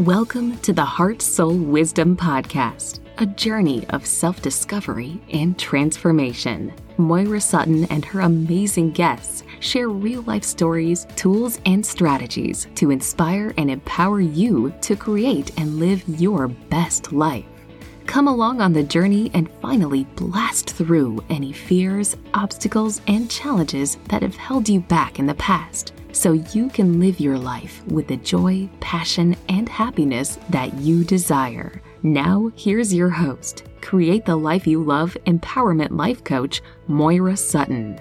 Welcome to the Heart Soul Wisdom Podcast, a journey of self discovery and transformation. Moira Sutton and her amazing guests share real life stories, tools, and strategies to inspire and empower you to create and live your best life. Come along on the journey and finally blast through any fears, obstacles, and challenges that have held you back in the past so you can live your life with the joy, passion, and happiness that you desire. Now, here's your host, Create the Life You Love Empowerment Life Coach, Moira Sutton.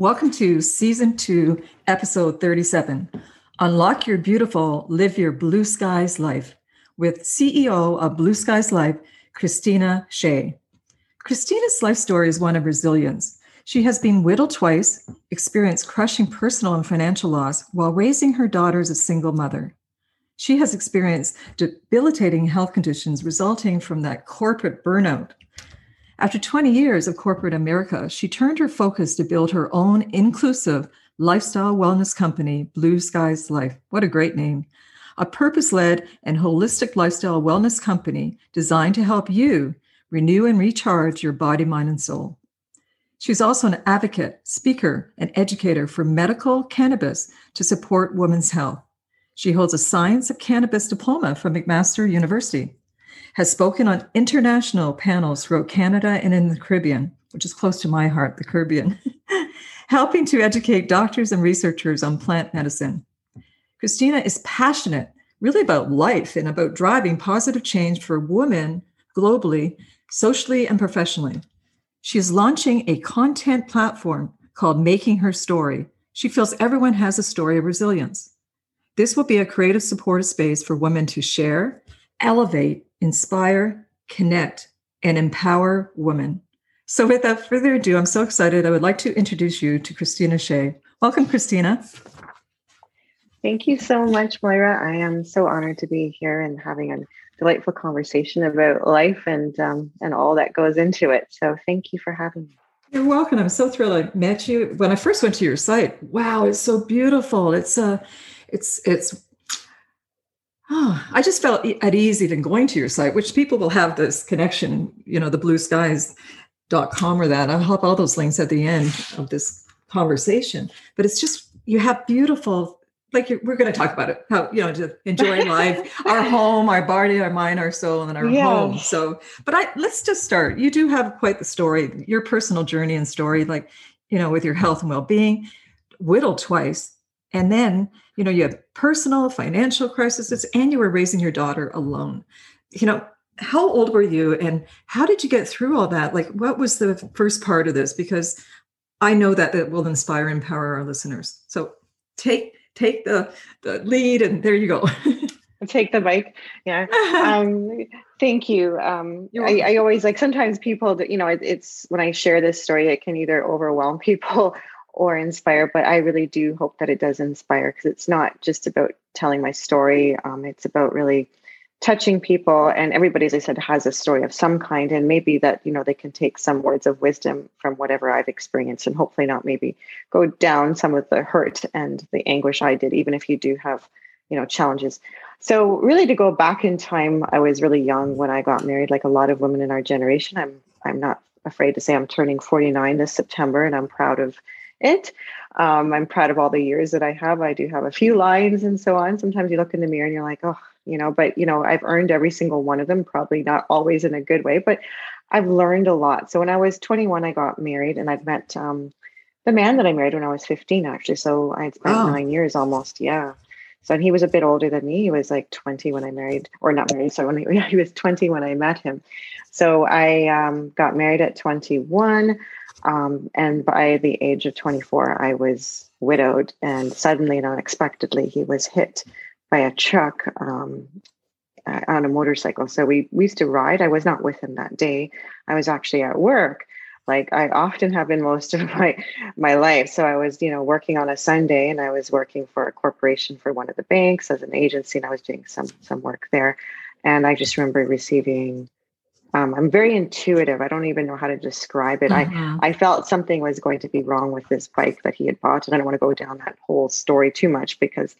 Welcome to season two, episode 37 Unlock Your Beautiful, Live Your Blue Skies Life with CEO of Blue Skies Life, Christina Shea. Christina's life story is one of resilience. She has been widowed twice, experienced crushing personal and financial loss while raising her daughter as a single mother. She has experienced debilitating health conditions resulting from that corporate burnout after 20 years of corporate America, she turned her focus to build her own inclusive lifestyle wellness company, Blue Skies Life. What a great name! A purpose led and holistic lifestyle wellness company designed to help you renew and recharge your body, mind, and soul. She's also an advocate, speaker, and educator for medical cannabis to support women's health. She holds a Science of Cannabis diploma from McMaster University has spoken on international panels throughout Canada and in the Caribbean, which is close to my heart, the Caribbean, helping to educate doctors and researchers on plant medicine. Christina is passionate really about life and about driving positive change for women globally, socially, and professionally. She is launching a content platform called Making Her Story. She feels everyone has a story of resilience. This will be a creative supportive space for women to share, elevate, inspire, connect, and empower women. So, without further ado, I'm so excited. I would like to introduce you to Christina Shea. Welcome, Christina. Thank you so much, Moira. I am so honored to be here and having a delightful conversation about life and um, and all that goes into it. So, thank you for having me. You're welcome. I'm so thrilled I met you. When I first went to your site, wow, it's so beautiful. It's uh it's it's oh, I just felt at ease even going to your site, which people will have this connection, you know, the blue skies.com or that. I'll have all those links at the end of this conversation. But it's just, you have beautiful, like we're going to talk about it, how, you know, to enjoy life, our home, our body, our mind, our soul, and our yeah. home. So, but I, let's just start. You do have quite the story, your personal journey and story, like, you know, with your health and well being, whittled twice. And then you know you had personal financial crises and you were raising your daughter alone. You know how old were you and how did you get through all that? Like what was the first part of this? Because i know that that will inspire and empower our listeners. So take take the the lead and there you go. Take the bike yeah. Um thank you. Um I, I, always like sometimes people that you know it, it's when i share this story it can either overwhelm people or inspire but i really do hope that it does inspire because it's not just about telling my story um, it's about really touching people and everybody as i said has a story of some kind and maybe that you know they can take some words of wisdom from whatever i've experienced and hopefully not maybe go down some of the hurt and the anguish i did even if you do have you know challenges. So really to go back in time i was really young when i got married like a lot of women in our generation. I'm i'm not afraid to say i'm turning 49 this september and i'm proud of it. Um, I'm proud of all the years that I have. I do have a few lines and so on. Sometimes you look in the mirror and you're like, oh, you know, but you know, I've earned every single one of them, probably not always in a good way, but I've learned a lot. So when I was 21, I got married and I've met um, the man that I married when I was 15, actually. So I had spent oh. nine years almost. Yeah. So and he was a bit older than me. He was like 20 when I married, or not married. So when he, he was 20 when I met him. So I um, got married at 21. Um, and by the age of 24, I was widowed, and suddenly and unexpectedly, he was hit by a truck um, on a motorcycle. So we, we used to ride. I was not with him that day. I was actually at work. like I often have been most of my my life. So I was, you know, working on a Sunday and I was working for a corporation for one of the banks as an agency and I was doing some some work there. And I just remember receiving um, I'm very intuitive. I don't even know how to describe it. Mm-hmm. I, I felt something was going to be wrong with this bike that he had bought. And I don't want to go down that whole story too much because,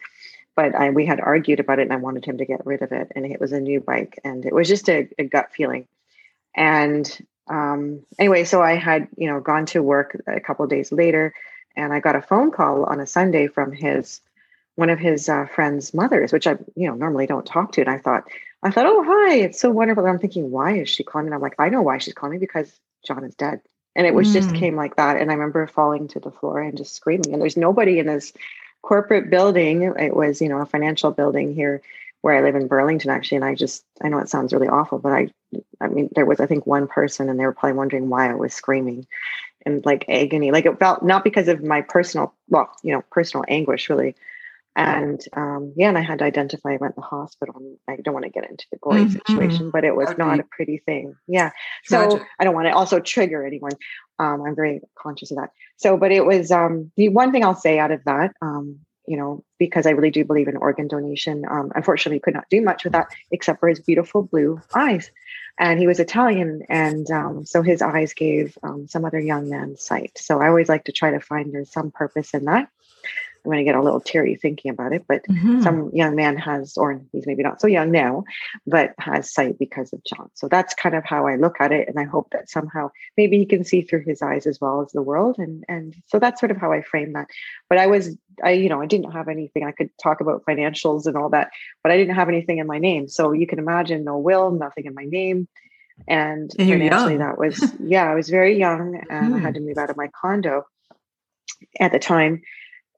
but I, we had argued about it and I wanted him to get rid of it. And it was a new bike and it was just a, a gut feeling. And um, anyway, so I had, you know, gone to work a couple days later and I got a phone call on a Sunday from his, one of his uh, friend's mothers, which I, you know, normally don't talk to. And I thought, I thought, oh, hi, it's so wonderful. And I'm thinking, why is she calling me? And I'm like, I know why she's calling me because John is dead. And it was mm. just came like that. And I remember falling to the floor and just screaming. And there's nobody in this corporate building. It was, you know, a financial building here where I live in Burlington, actually. And I just, I know it sounds really awful, but I, I mean, there was, I think, one person and they were probably wondering why I was screaming and like agony. Like it felt not because of my personal, well, you know, personal anguish, really, and um, yeah, and I had to identify. I went to the hospital. I don't want to get into the gory mm-hmm. situation, but it was okay. not a pretty thing. Yeah, so I don't want to also trigger anyone. Um, I'm very conscious of that. So, but it was um, the one thing I'll say out of that. Um, you know, because I really do believe in organ donation. Um, unfortunately, could not do much with that except for his beautiful blue eyes. And he was Italian, and um, so his eyes gave um, some other young man sight. So I always like to try to find there's some purpose in that. I'm going to get a little teary thinking about it, but mm-hmm. some young man has, or he's maybe not so young now, but has sight because of John. So that's kind of how I look at it. And I hope that somehow maybe he can see through his eyes as well as the world. And, and so that's sort of how I frame that. But I was, I, you know, I didn't have anything. I could talk about financials and all that, but I didn't have anything in my name. So you can imagine no will, nothing in my name. And, and financially, young. that was, yeah, I was very young and mm. I had to move out of my condo at the time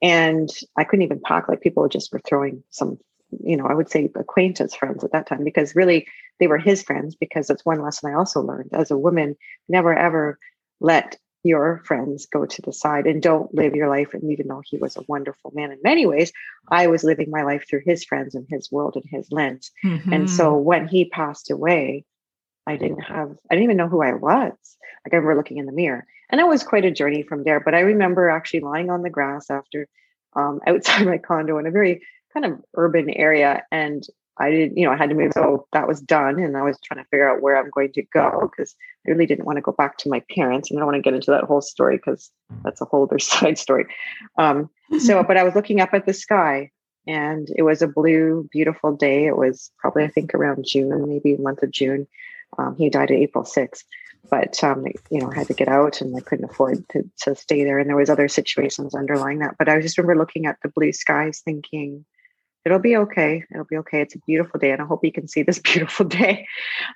and I couldn't even pack. Like people just were throwing some, you know, I would say acquaintance friends at that time because really they were his friends. Because that's one lesson I also learned as a woman: never ever let your friends go to the side and don't live your life. And even though he was a wonderful man in many ways, I was living my life through his friends and his world and his lens. Mm-hmm. And so mm-hmm. when he passed away, I didn't have, I didn't even know who I was. Like I remember looking in the mirror and it was quite a journey from there. But I remember actually lying on the grass after um, outside my condo in a very kind of urban area, and I didn't, you know, I had to move. So that was done, and I was trying to figure out where I'm going to go because I really didn't want to go back to my parents, and I don't want to get into that whole story because that's a whole other side story. Um, so, but I was looking up at the sky, and it was a blue, beautiful day. It was probably, I think, around June, maybe month of June. Um, he died on April 6th but um, you know, I had to get out and I couldn't afford to, to stay there. And there was other situations underlying that. But I just remember looking at the blue skies thinking, it'll be okay. It'll be okay. It's a beautiful day. And I hope you can see this beautiful day.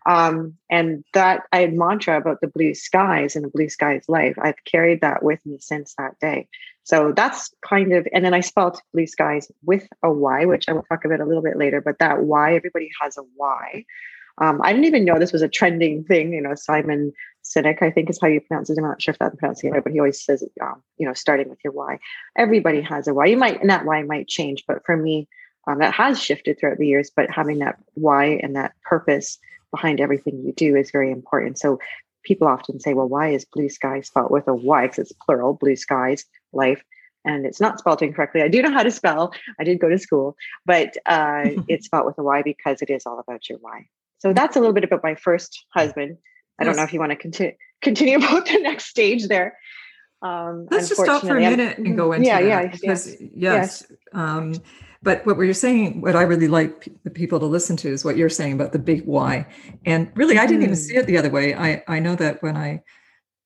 Um, and that I had mantra about the blue skies and the blue skies life. I've carried that with me since that day. So that's kind of, and then I spelled blue skies with a Y, which I will talk about a little bit later, but that Y, everybody has a Y. Um, I didn't even know this was a trending thing. You know, Simon Sinek, I think is how you pronounce it. I'm not sure if I'm pronouncing it right, but he always says, um, you know, starting with your why. Everybody has a why. You might, and that why might change, but for me, um, that has shifted throughout the years. But having that why and that purpose behind everything you do is very important. So people often say, well, why is blue sky spelled with a Y? Because it's plural, blue skies, life. And it's not spelled incorrectly. I do know how to spell. I did go to school, but uh, it's spelled with a Y because it is all about your why. So that's a little bit about my first husband. I don't know if you want to continue continue about the next stage there. Um, Let's just stop for a minute and go into yeah, that yeah, because yes, yes. Um, but what we're saying, what I really like the people to listen to is what you're saying about the big why. And really, I didn't even mm. see it the other way. I I know that when I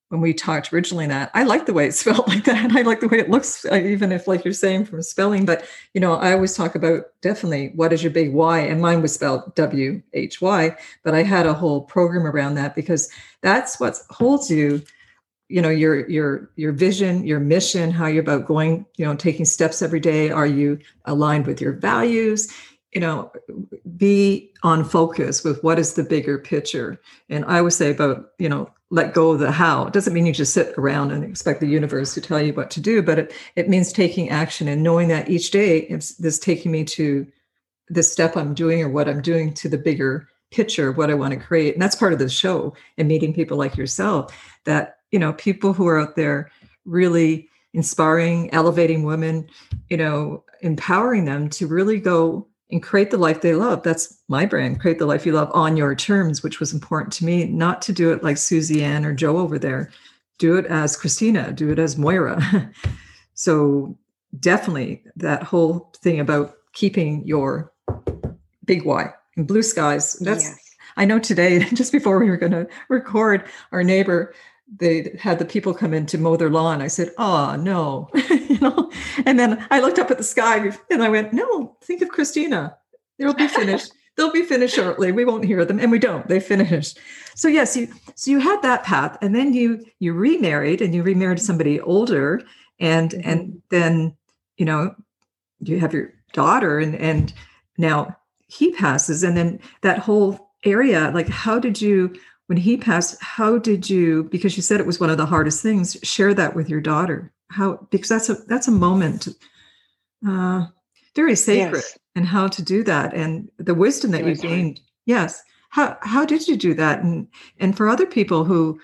when we talked originally that i like the way it's spelled like that. And i like the way it looks uh, even if like you're saying from spelling. But you know i always talk about definitely what is your big why and mine was spelled w-h-y but i had a whole program around that because that's what holds you you know your your your vision your mission how you're about going you know taking steps every day. Are you aligned with your values? You know be on focus with what is the bigger picture. And i always say about you know let go of the how. It doesn't mean you just sit around and expect the universe to tell you what to do, but it, it means taking action and knowing that each day is this taking me to the step I'm doing or what I'm doing to the bigger picture of what I want to create. And that's part of the show and meeting people like yourself that you know, people who are out there really inspiring, elevating women, you know, empowering them to really go and create the life they love. That's my brand, create the life you love on your terms, which was important to me, not to do it like Susie Ann or Joe over there. Do it as Christina, do it as Moira. so definitely that whole thing about keeping your big why and blue skies. That's yes. I know today, just before we were going to record, our neighbor they had the people come in to mow their lawn. I said, "Oh no," you know. And then I looked up at the sky and I went, "No, think of Christina. They'll be finished. They'll be finished shortly. We won't hear them." And we don't. They finished. So yes, you so you had that path, and then you you remarried, and you remarried somebody older, and mm-hmm. and then you know you have your daughter, and and now he passes, and then that whole area. Like, how did you? When he passed how did you because you said it was one of the hardest things share that with your daughter? How because that's a that's a moment uh very sacred yes. and how to do that and the wisdom that you gained. yes. How how did you do that? And and for other people who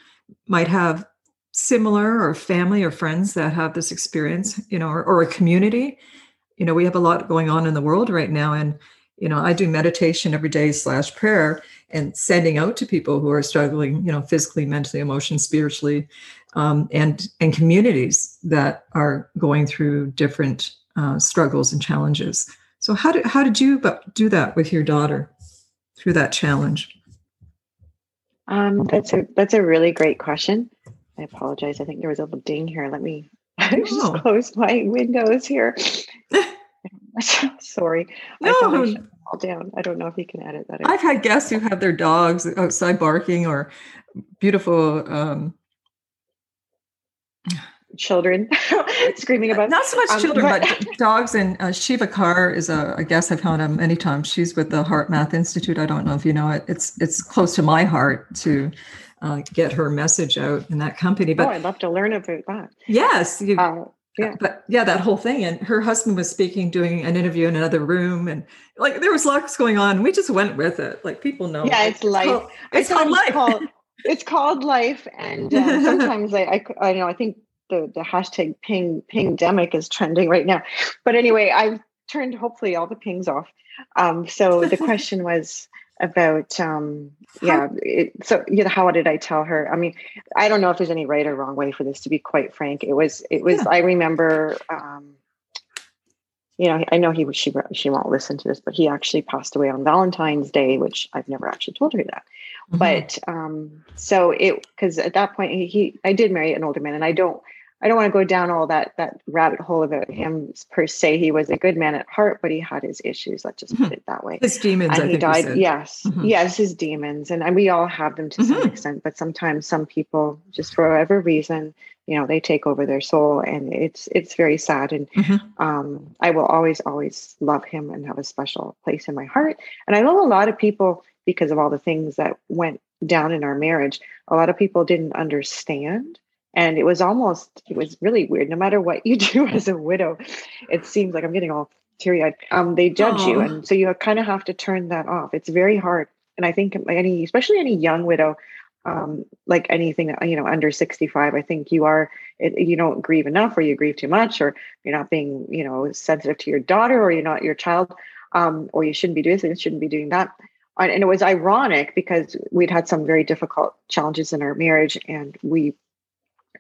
might have similar or family or friends that have this experience you know or, or a community you know we have a lot going on in the world right now. And you know i do meditation every day slash prayer and sending out to people who are struggling, you know, physically, mentally, emotionally, spiritually, um, and and communities that are going through different uh, struggles and challenges. So how did how did you do that with your daughter through that challenge? Um, that's a that's a really great question. I apologize. I think there was a little ding here. Let me just oh. close my windows here. Sorry. No, all down. I don't know if you can edit that. I've had guests who have their dogs outside barking or beautiful um, children screaming about not so much um, children but, but dogs and uh, Sheva Carr is a, a guest i've had on many times she's with the HeartMath Institute i don't know if you know it it's it's close to my heart to uh, get her message out in that company but oh, i'd love to learn about that yes you, uh, yeah but yeah that whole thing and her husband was speaking doing an interview in another room and like there was lots going on we just went with it like people know yeah it's, life. called, it's, called life. called, it's called life and uh, sometimes I, I i know i think the the hashtag ping pingdemic is trending right now. But anyway i've turned hopefully all the pings off. Um so the question was about um yeah it, so you know how did i tell her i mean i don't know if there's any right or wrong way for this to be quite frank it was it was yeah. i remember um you know i know he she she won't listen to this but he actually passed away on valentine's day which i've never actually told her that mm-hmm. but um so it because at that point he, he i did marry an older man and i don't I don't want to go down all that that rabbit hole about him per se. He was a good man at heart, but he had his issues. Let's just put mm-hmm. it that way. His demons. And I he died. Yes, mm-hmm. yes, his demons, and, and we all have them to mm-hmm. some extent. But sometimes some people, just for whatever reason, you know, they take over their soul, and it's it's very sad. And mm-hmm. um, I will always always love him and have a special place in my heart. And I know a lot of people because of all the things that went down in our marriage. A lot of people didn't understand and it was almost it was really weird. No matter what you do as a widow it seems like i'm getting all teary-eyed. Um, they judge Aww. you and so you kind of have to turn that off. It's very hard. And i think any especially any young widow um, like anything you know under 65 i think you are it, you don't grieve enough or you grieve too much or you're not being you know sensitive to your daughter or you're not your child um, or you shouldn't be doing this shouldn't be doing that. And it was ironic because we'd had some very difficult challenges in our marriage and we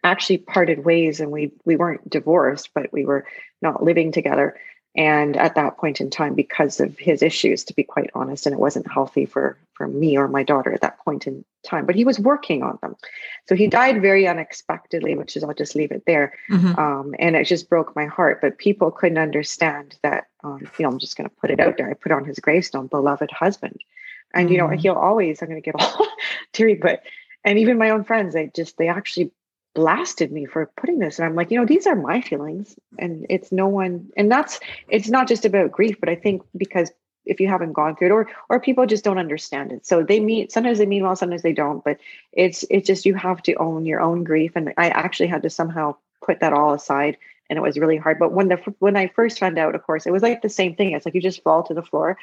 actually parted ways and we we weren't divorced but we were not living together and at that point in time because of his issues to be quite honest and it wasn't healthy for for me or my daughter at that point in time but he was working on them so he died very unexpectedly which is i'll just leave it there mm-hmm. um, and it just broke my heart but people couldn't understand that um, you know i'm just going to put it out there i put on his gravestone beloved husband and mm-hmm. you know mm-hmm. he'll always i'm going to get all teary but and even my own friends they just they actually blasted me for putting this. And i'm like you know these are my feelings. And it's no one and that's it's not just about grief but i think because if you haven't gone through it or or people just don't understand it. So they mean sometimes they mean well sometimes they don't but it's it's just you have to own your own grief. And i actually had to somehow put that all aside and it was really hard. But when the when i first found out of course it was like the same thing. It's like you just fall to the floor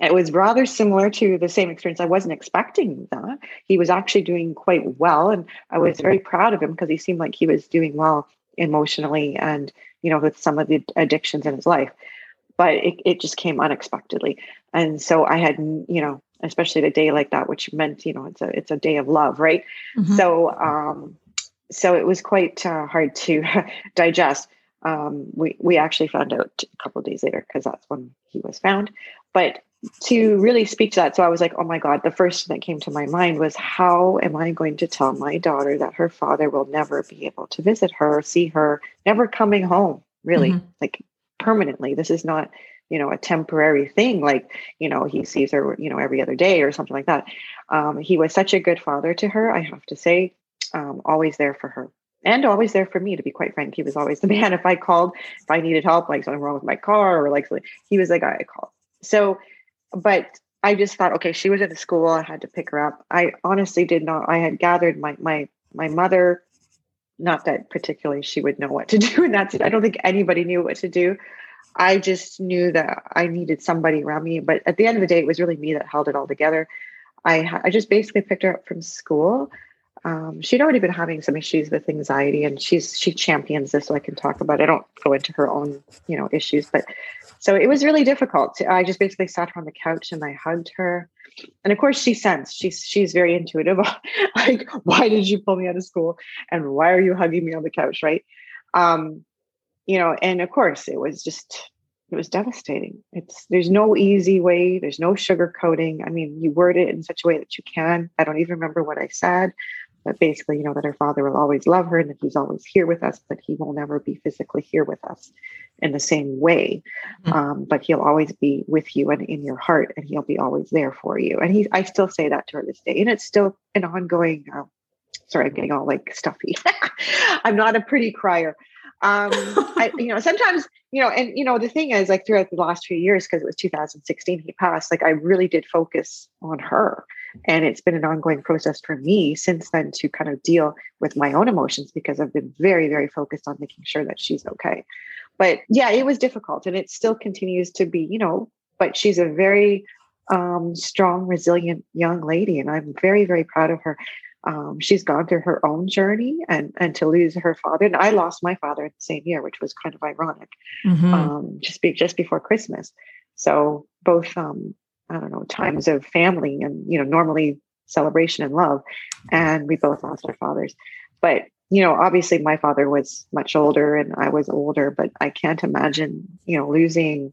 it was rather similar to the same experience. I wasn't expecting that. He was actually doing quite well. And I was very proud of him because he seemed like he was doing well emotionally and, you know, with some of the addictions in his life. But it, it just came unexpectedly. And so I had, you know, especially a day like that, which meant, you know, it's a, it's a day of love, right? Mm-hmm. So, um, so it was quite uh, hard to digest. Um, we, we actually found out a couple days later because that's when he was found. But to really speak to that, so I was like, oh my God, the first thing that came to my mind was how am I going to tell my daughter that her father will never be able to visit her, see her, never coming home, really, mm-hmm. like permanently. This is not, you know, a temporary thing, like, you know, he sees her, you know, every other day or something like that. Um, he was such a good father to her, I have to say, um, always there for her and always there for me to be quite frank he was always the man if i called if i needed help like something wrong with my car or like he was the guy i called so but I just thought, okay, she was at the school. I had to pick her up. I honestly did not. I had gathered my my my mother. Not that particularly she would know what to do, and that's. I don't think anybody knew what to do. I just knew that I needed somebody around me. But at the end of the day, it was really me that held it all together. I I just basically picked her up from school. Um, she'd already been having some issues with anxiety, and she's she champions this, so I can talk about. It. I don't go into her own you know issues, but so it was really difficult. I just basically sat her on the couch and I hugged her. And of course, she sensed she's she's very intuitive. like, why did you pull me out of school? And why are you hugging me on the couch? Right. Um, you know, and of course it was just it was devastating. It's there's no easy way, there's no sugarcoating. I mean, you word it in such a way that you can. I don't even remember what I said, but basically, you know, that her father will always love her and that he's always here with us, but he will never be physically here with us in the same way. Mm-hmm. Um, but he'll always be with you and in your heart, and he'll be always there for you. And he, I still say that to her this day, and it's still an ongoing. Uh, sorry, I'm getting all like stuffy. I'm not a pretty crier. Um, I, you know, sometimes, you know, and you know, the thing is, like throughout the last few years, because it was 2016, he passed. Like I really did focus on her and it's been an ongoing process for me since then to kind of deal with my own emotions because I've been very, very focused on making sure that she's okay. But yeah, it was difficult and it still continues to be, you know, but she's a very um, strong, resilient young lady. And I'm very, very proud of her. Um, she's gone through her own journey and, and to lose her father. And I lost my father in the same year, which was kind of ironic, mm-hmm. um, just, be, just before Christmas. So both um, I don't know, times of family and, you know, normally celebration and love. And we both lost our fathers. But, you know, obviously my father was much older and I was older, but I can't imagine, you know, losing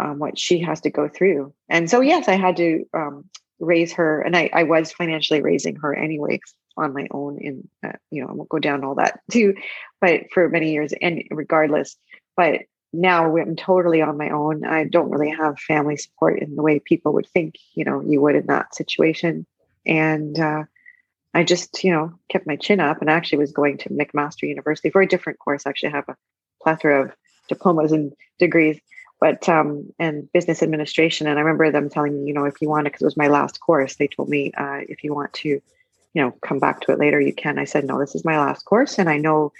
um, what she has to go through. And so, yes, I had to um, raise her and I, I was financially raising her anyway on my own in, uh, you know, I won't go down all that too, but for many years and regardless, but now I'm totally on my own. I don't really have family support in the way people would think, you know, you would in that situation. And uh, I just, you know, kept my chin up and actually was going to McMaster University for a different course. I actually have a plethora of diplomas and degrees, but um, and business administration. And I remember them telling me, you know, if you want to, because it was my last course, they told me uh, if you want to, you know, come back to it later, you can. I said, no, this is my last course, and I know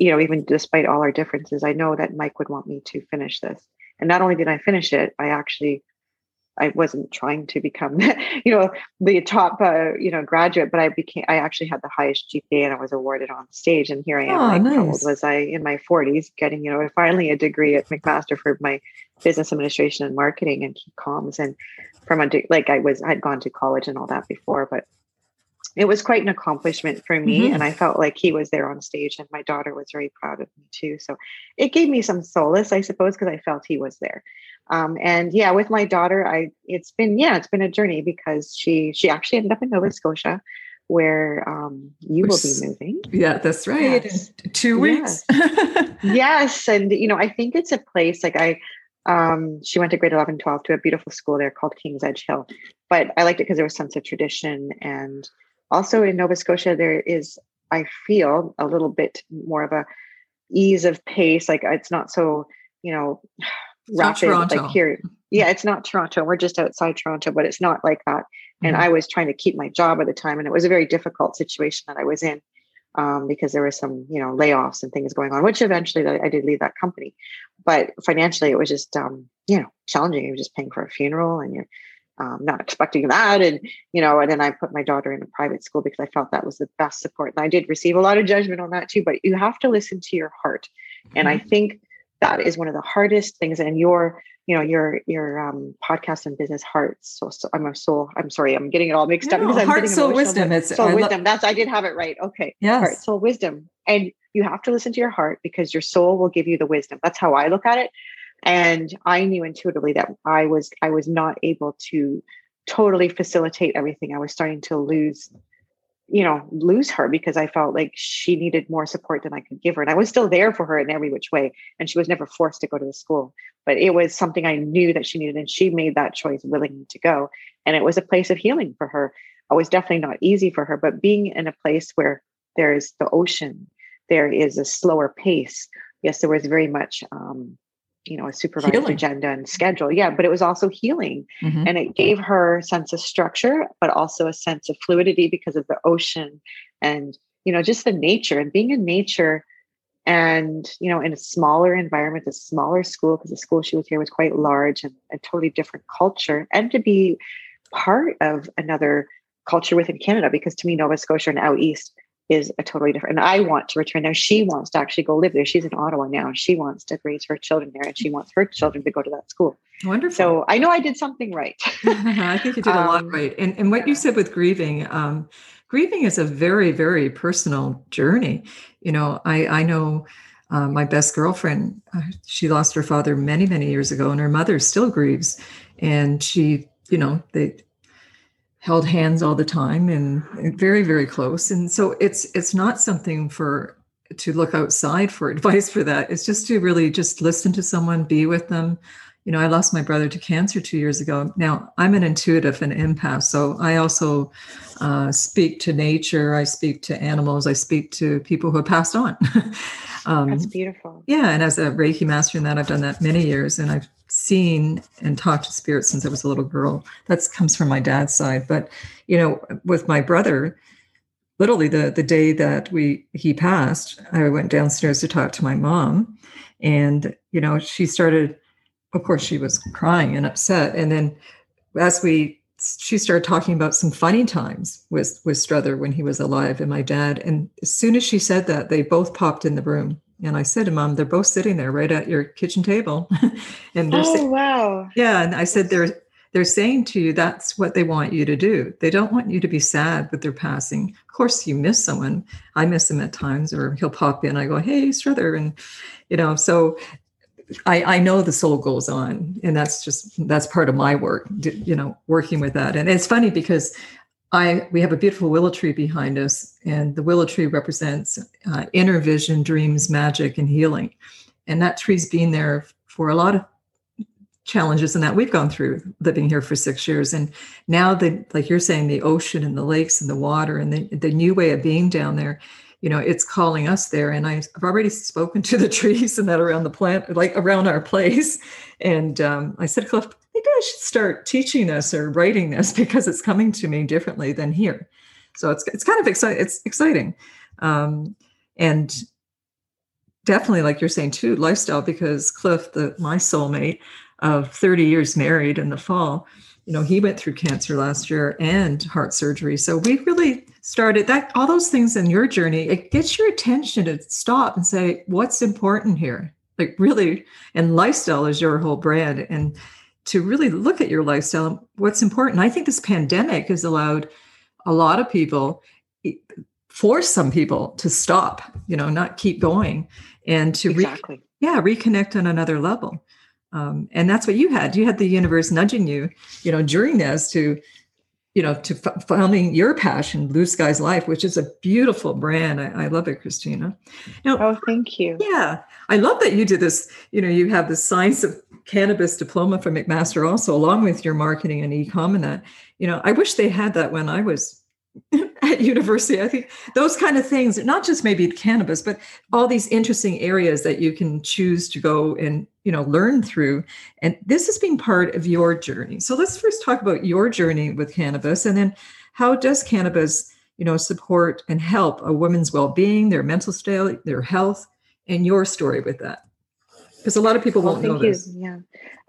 you know, even despite all our differences, I know that Mike would want me to finish this. And not only did I finish it, I actually I wasn't trying to become, you know, the top, uh, you know, graduate, but I became, I actually had the highest GPA and I was awarded on stage. And here I am. Oh, like, nice. How old was I in my 40s getting, you know, finally a degree at McMaster for my business administration and marketing and comms. And from a, like I was, I'd gone to college and all that before, but it was quite an accomplishment for me mm-hmm. and i felt like he was there on stage and my daughter was very proud of me too so it gave me some solace i suppose because i felt he was there um, and yeah with my daughter i it's been yeah it's been a journey because she she actually ended up in nova scotia where um, you Which, will be moving yeah that's right yes. in two weeks yes. yes and you know i think it's a place like i um, she went to grade 11 12 to a beautiful school there called King's-Edgehill but i liked it because there was a sense of tradition and also in Nova Scotia, there is, I feel, a little bit more of a ease of pace. Like it's not so, you know, rapid like here. Yeah, it's not Toronto. We're just outside Toronto, but it's not like that. And mm-hmm. I was trying to keep my job at the time, and it was a very difficult situation that I was in um, because there was some, you know, layoffs and things going on. Which eventually I, did leave that company, but financially, it was just um, you know challenging. You're just paying for a funeral, and you're um, not expecting that, and you know. And then I put my daughter in a private school because I felt that was the best support. And I did receive a lot of judgment on that too. But you have to listen to your heart, mm-hmm. and I mm-hmm. think that is one of the hardest things. And your you know your your um, podcast and business heart so, so i'm a soul i'm sorry i'm getting it all mixed no, up because i'm heart soul wisdom it's soul I wisdom lo- that's i did have it right okay yes. heart soul wisdom and you have to listen to your heart because your soul will give you the wisdom that's how i look at it and i knew intuitively that i was i was not able to totally facilitate everything i was starting to lose you know, lose her because I felt like she needed more support than I could give her. And I was still there for her in every which way. And she was never forced to go to the school, but it was something I knew that she needed. And she made that choice willing to go. And it was a place of healing for her. It was definitely not easy for her, but being in a place where there's the ocean, there is a slower pace. Yes, there was very much um, you know a supervised healing. agenda and schedule yeah but it was also healing mm-hmm. and it gave her a sense of structure but also a sense of fluidity because of the ocean and you know just the nature and being in nature and you know in a smaller environment a smaller school because the school she was here was quite large and a totally different culture and to be part of another culture within canada because to me nova scotia and out east is a totally different. And I want to return there. She wants to actually go live there. She's in Ottawa now. She wants to raise her children there, and she wants her children to go to that school. Wonderful. So I know I did something right. I think you did a lot um, right. And and what you said with grieving, um, grieving is a very very personal journey. You know, I I know. Uh, my best girlfriend, uh, she lost her father many, many years ago, and her mother still grieves. And she, you know, they held hands all the time and very very close. And so it's it's not something for to look outside for advice for that. It's just to really just listen to someone be with them. You know i lost my brother to cancer two years ago. Now i'm an intuitive and empath so i also uh, speak to nature i speak to animals i speak to people who have passed on. Um, that's beautiful. yeah and as a reiki master in that i've done that many years and i've seen and talked to spirits since I was a little girl. That comes from my dad's side. But you know, with my brother, literally the the day that we he passed, I went downstairs to talk to my mom, and you know, she started. Of course, she was crying and upset, and then as we she started talking about some funny times with with Struther when he was alive and my dad. And as soon as she said that, they both popped in the room and I said to mom, they're both sitting there right at your kitchen table. and they're oh, wow. Yeah. And I said, they're, they're saying to you, that's what they want you to do. They don't want you to be sad with their passing. Of course, you miss someone. I miss him at times, or he'll pop in. I go, hey, Struther. And, you know, so I, I know the soul goes on. And that's just, that's part of my work, you know, working with that. And it's funny because I we have a beautiful willow tree behind us, and the willow tree represents uh, inner vision, dreams, magic, and healing. And that tree's been there for a lot of challenges and that we've gone through living here for six years. And now the like you're saying, the ocean and the lakes and the water and the, the new way of being down there, you know, it's calling us there. And I've already spoken to the trees and that around the plant, like around our place. And um, I said, Cliff, maybe I should start teaching this or writing this because it's coming to me differently than here. So it's it's kind of exciting. It's exciting, um, and definitely, like you're saying too, lifestyle. Because Cliff, the my soulmate of 30 years married in the fall, you know, he went through cancer last year and heart surgery. So we really started that. All those things in your journey, it gets your attention to stop and say, what's important here? Like really, and lifestyle is your whole brand, and to really look at your lifestyle and what's important. I think this pandemic has allowed a lot of people, force some people to stop, you know, not keep going and to exactly. re- yeah, reconnect on another level. Um, and that's what you had. You had the universe nudging you, you know, during this to, you know, to f- founding your passion, Blue Skies Life, which is a beautiful brand. I, I love it, Christina. Now, oh, thank you. Yeah, I love that you did this. You know, you have the science of cannabis diploma from McMaster also, along with your marketing and e-com and that. You know, I wish they had that when I was at university. I think those kind of things, not just maybe cannabis, but all these interesting areas that you can choose to go and you know learn through. And this has been part of your journey. So let's first talk about your journey with cannabis, and then how does cannabis, you know, support and help a woman's well-being, their mental state, their health, and your story with that. Because a lot of people won't know this. Yeah,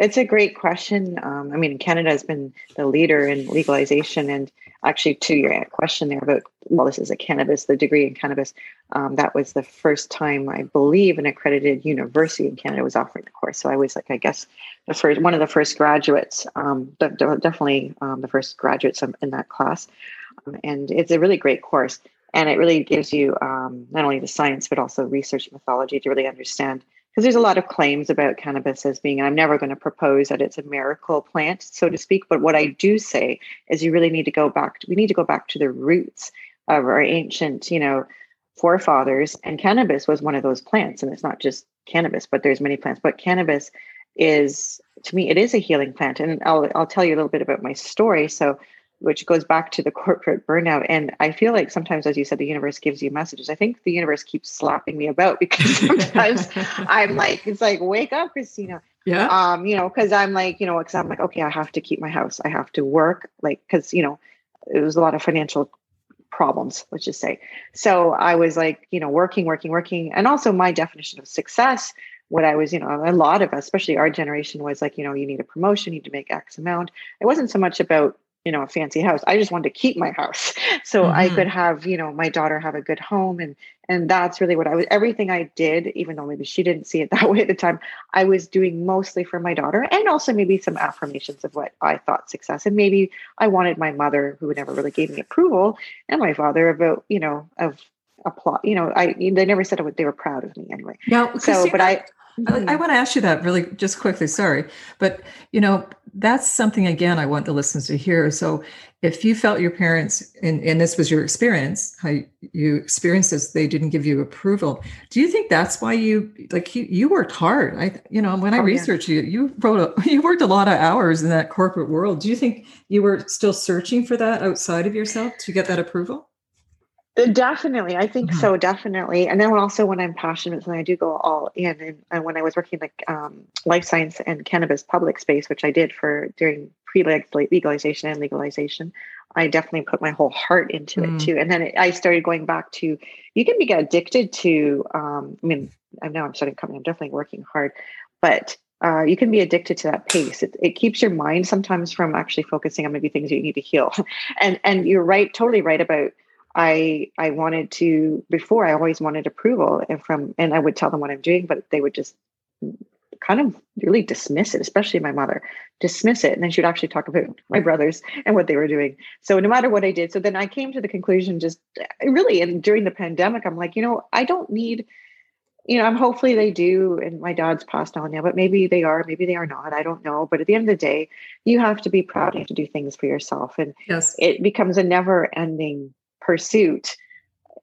it's a great question. Um, I mean, Canada has been the leader in legalization, and actually, to your question there about well, this is a cannabis, the degree in cannabis. Um, that was the first time I believe an accredited university in Canada was offering the course. So I was like, I guess, the first one of the first graduates, um, definitely um, the first graduates in that class, um, and it's a really great course and it really gives you um, not only the science but also research methodology to really understand because there's a lot of claims about cannabis as being and i'm never going to propose that it's a miracle plant so to speak but what i do say is you really need to go back to, we need to go back to the roots of our ancient you know forefathers and cannabis was one of those plants and it's not just cannabis but there's many plants but cannabis is to me it is a healing plant and I'll, I'll tell you a little bit about my story. So which goes back to the corporate burnout. And I feel like sometimes, as you said, the universe gives you messages. I think the universe keeps slapping me about because sometimes I'm like, it's like, wake up, Christina. Yeah. Um, you know, because I'm like, you know, because I'm like, okay, I have to keep my house. I have to work, like, because you know, it was a lot of financial problems, let's just say. So I was like, you know, working, working, working. And also my definition of success, what I was, you know, a lot of us, especially our generation, was like, you know, you need a promotion, you need to make X amount. It wasn't so much about you know a fancy house. I just wanted to keep my house. So mm-hmm. i could have you know my daughter have a good home and and that's really what i was everything i did even though maybe she didn't see it that way at the time i was doing mostly for my daughter and also maybe some affirmations of what i thought success and maybe i wanted my mother who never really gave me approval and my father about you know of applause you know i they never said they were proud of me anyway. No so but i I, I mm-hmm. want to ask you that really just quickly. Sorry, but you know that's something again I want the listeners to hear. So, if you felt your parents, and, and this was your experience, how you experienced this, they didn't give you approval. Do you think that's why you like you, you worked hard? I you know when I oh, researched yeah. you, you wrote a, you worked a lot of hours in that corporate world. Do you think you were still searching for that outside of yourself to get that approval? Uh, definitely, I think mm-hmm. so. Definitely, and then also when I'm passionate, and I do go all in. And, and when I was working like um, life science and cannabis public space, which I did for during pre-legalization and legalization, I definitely put my whole heart into mm. it too. And then it, I started going back to you can be addicted to. Um, I mean, I know I'm starting coming. I'm definitely working hard, but uh, you can be addicted to that pace. It, it, keeps your mind sometimes from actually focusing on maybe things you need to heal. and and you're right, totally right about I I wanted to before I always wanted approval and from and I would tell them what I'm doing, but they would just kind of really dismiss it, especially my mother, dismiss it. And then she would actually talk about my brothers and what they were doing. So no matter what I did, so then I came to the conclusion just really and during the pandemic, I'm like, you know, I don't need, you know, I'm hopefully they do, and my dad's passed on now, but maybe they are, maybe they are not. I don't know. But at the end of the day, you have to be proud. You have to do things for yourself. And yes. it becomes a never ending pursuit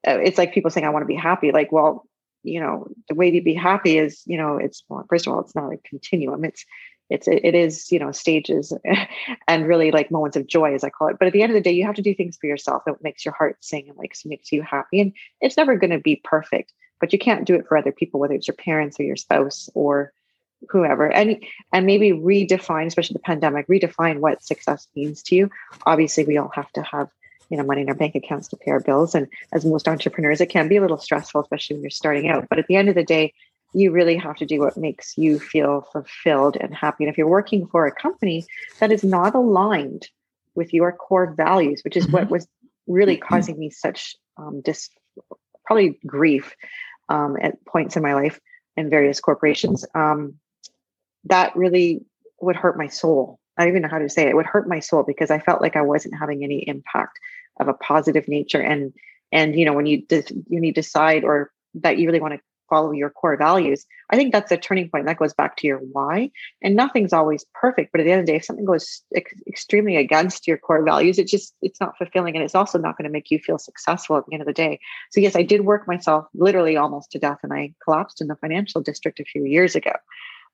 uh, it's like people saying i want to be happy. Like well you know the way to be happy is you know it's well, first of all it's not a continuum. It's it's it is you know stages and really like moments of joy as i call it. But at the end of the day you have to do things for yourself that makes your heart sing and like makes you happy. And it's never going to be perfect but you can't do it for other people whether it's your parents or your spouse or whoever. And and maybe redefine especially the pandemic redefine what success means to you. Obviously we all have to have you know money in our bank accounts to pay our bills and as most entrepreneurs it can be a little stressful especially when you're starting out but at the end of the day you really have to do what makes you feel fulfilled and happy and if you're working for a company that is not aligned with your core values which is mm-hmm. what was really mm-hmm. causing me such um, dis probably grief um, at points in my life in various corporations um, that really would hurt my soul I don't even know how to say it. It would hurt my soul because I felt like I wasn't having any impact of a positive nature. And and you know when you de- you need decide or that you really want to follow your core values, I think that's a turning point. That goes back to your why. And nothing's always perfect, but at the end of the day, if something goes ex- extremely against your core values, it just it's not fulfilling, and it's also not going to make you feel successful at the end of the day. So yes, I did work myself literally almost to death, and I collapsed in the financial district a few years ago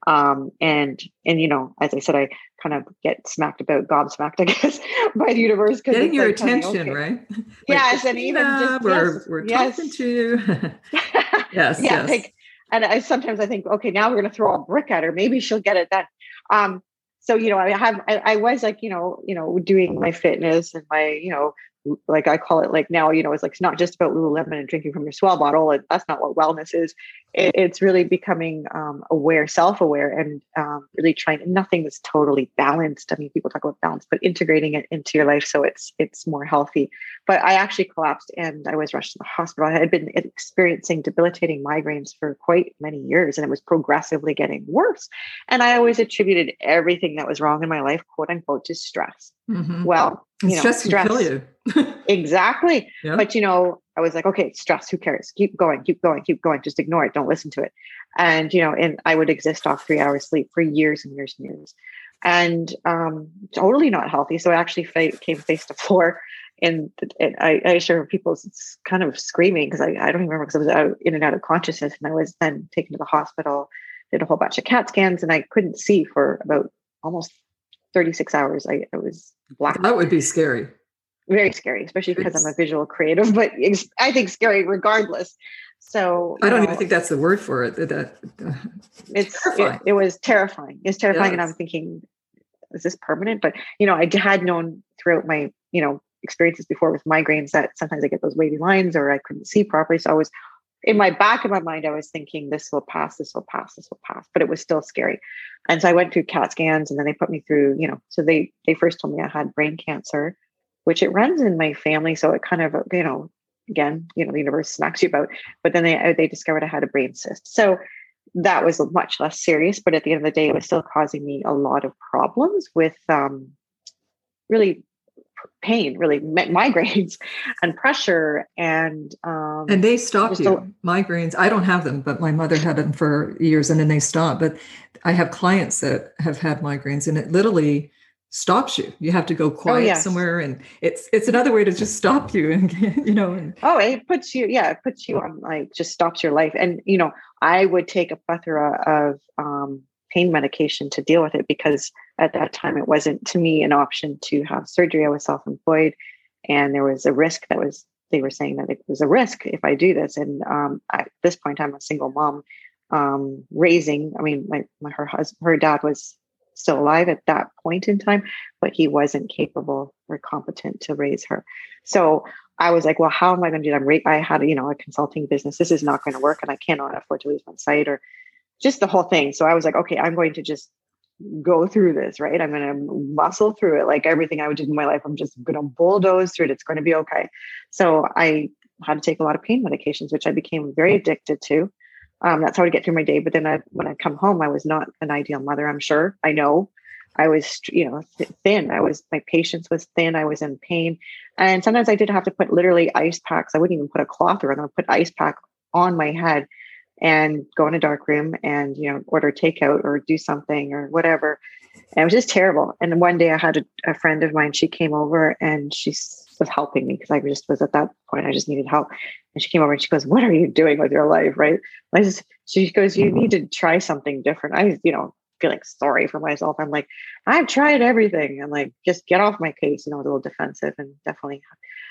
um, and and you know as i said i kind of get smacked about gobsmacked i guess by the universe because getting your like, attention okay. right yes and even just we're, yes, we're yes. talking to you yes yeah yes. Like, and i sometimes i think okay now we're going to throw a brick at her maybe she'll get it then um so you know i have I, I was like you know you know doing my fitness and my you know like I call it like now, you know, it's like it's not just about Lululemon and drinking from your S'well bottle. And that's not what wellness is. It, it's really becoming um, aware, self-aware, and um, really trying. Nothing is totally balanced. I mean, people talk about balance, but integrating it into your life so it's it's more healthy. But I actually collapsed and I was rushed to the hospital. I had been experiencing debilitating migraines for quite many years, and it was progressively getting worse. And I always attributed everything that was wrong in my life, quote unquote, to stress. Mm-hmm. Well, you know, stress, stress kill you. exactly. Yeah. But you know, I was like, okay, stress, who cares? Keep going, keep going, keep going. Just ignore it. Don't listen to it. And you know, and I would exist off three hours sleep for years and years and years. And um, totally not healthy. So I actually came face to floor and, and I, I assure people kind of screaming because I, I don't even remember because I was out in and out of consciousness and I was then taken to the hospital, did a whole bunch of CAT scans and I couldn't see for about almost 36 hours. I, I was black. That would be scary. Very scary, especially because I'm a visual creative, but I think scary regardless. So I don't know, even think that's the word for it. That, uh, it's terrifying. It, it, was terrifying. It's terrifying, yes. and I'm thinking, is this permanent? But you know, I had known throughout my you know experiences before with migraines that sometimes I get those wavy lines or I couldn't see properly. So I was in my back of my mind, I was thinking, this will pass, this will pass, this will pass, but it was still scary. And so I went through CAT scans and then they put me through, you know, so they they first told me I had brain cancer, which it runs in my family. So it kind of, you know, again, you know, the universe smacks you about, but then they they discovered I had a brain cyst. So that was much less serious, but at the end of the day, it was still causing me a lot of problems with um, really pain, really migraines and pressure. And um, and they stop you. A, migraines. I don't have them, but my mother had them for years, and then they stop. But I have clients that have had migraines, and it literally stops you. You have to go oh, quiet oh, yes. somewhere, and it's it's another way to just stop you, and you know. And, oh, it puts you, yeah, it puts you on like just stops your life. And you know, I would take a plethora of um, pain medication to deal with it because at that time it wasn't to me an option to have surgery. I was self-employed, and there was a risk that was they were saying that it was a risk if I do this. And um, at this point, I'm a single mom um, raising. I mean, my, my her husband, her dad was still alive at that point in time, but he wasn't capable or competent to raise her. So I was like, well, how am I going to do that? I'm I had, you know, a consulting business. This is not going to work, and I cannot afford to lose my sight or just the whole thing. So I was like, okay, I'm going to just go through this, right? I'm going to muscle through it like everything I would do in my life. I'm just going to bulldoze through it. It's going to be okay. So I had to take a lot of pain medications, which I became very addicted to. Um, that's how I get through my day. But then I, when I come home, I was not an ideal mother. I'm sure. I know. I was, you know, thin. I was, my patience was thin. I was in pain, and sometimes I did have to put literally ice packs. I wouldn't even put a cloth around. I put ice pack on my head and go in a dark room and you know order takeout or do something or whatever. And it was just terrible. And one day i had a, a friend of mine she came over and she was helping me because i just was at that point i just needed help. And she came over and she goes what are you doing with your life? Right? I just, she goes you need to try something different. I you know feeling sorry for myself. I'm like i've tried everything. And like just get off my case you know a little defensive and definitely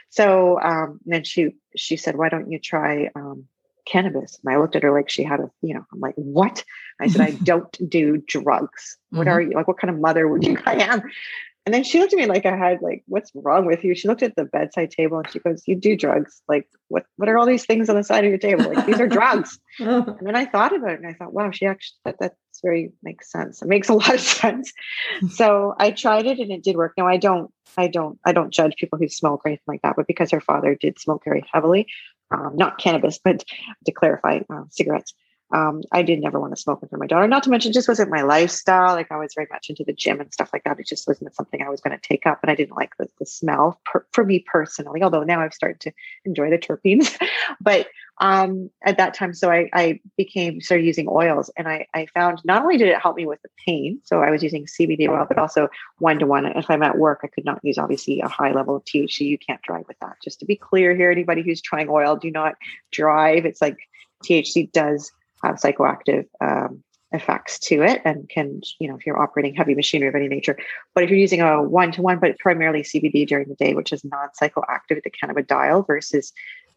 so um then she she said why don't you try um cannabis. And I looked at her like she had a, you know, I'm like, what? I said, I don't do drugs. What mm-hmm. are you like? What kind of mother would you I am? And then she looked at me like I had like, what's wrong with you? She looked at the bedside table and she goes, You do drugs. Like, what what are all these things on the side of your table? Like, these are drugs. and then I thought about it and I thought, wow, she actually that that's very makes sense. It makes a lot of sense. so I tried it and it did work. Now I don't I don't I don't judge people who smoke or anything like that, but because her father did smoke very heavily, um, not cannabis, but to clarify, uh, cigarettes. Um, I did never want to smoke with my daughter. Not to mention, it just wasn't my lifestyle. Like I was very much into the gym and stuff like that. It just wasn't something I was going to take up, and I didn't like the, the smell per, for me personally. Although now I've started to enjoy the terpenes, but um, at that time, so I, I, became started using oils, and I, I found not only did it help me with the pain, so I was using CBD oil, but also one to one. If I'm at work, I could not use obviously a high level of THC. You can't drive with that. Just to be clear here, anybody who's trying oil, do not drive. It's like THC does have psychoactive um, effects to it and can, you know, if you're operating heavy machinery of any nature. But if you're using a one to one, but primarily CBD during the day, which is non psychoactive, the cannabidiol versus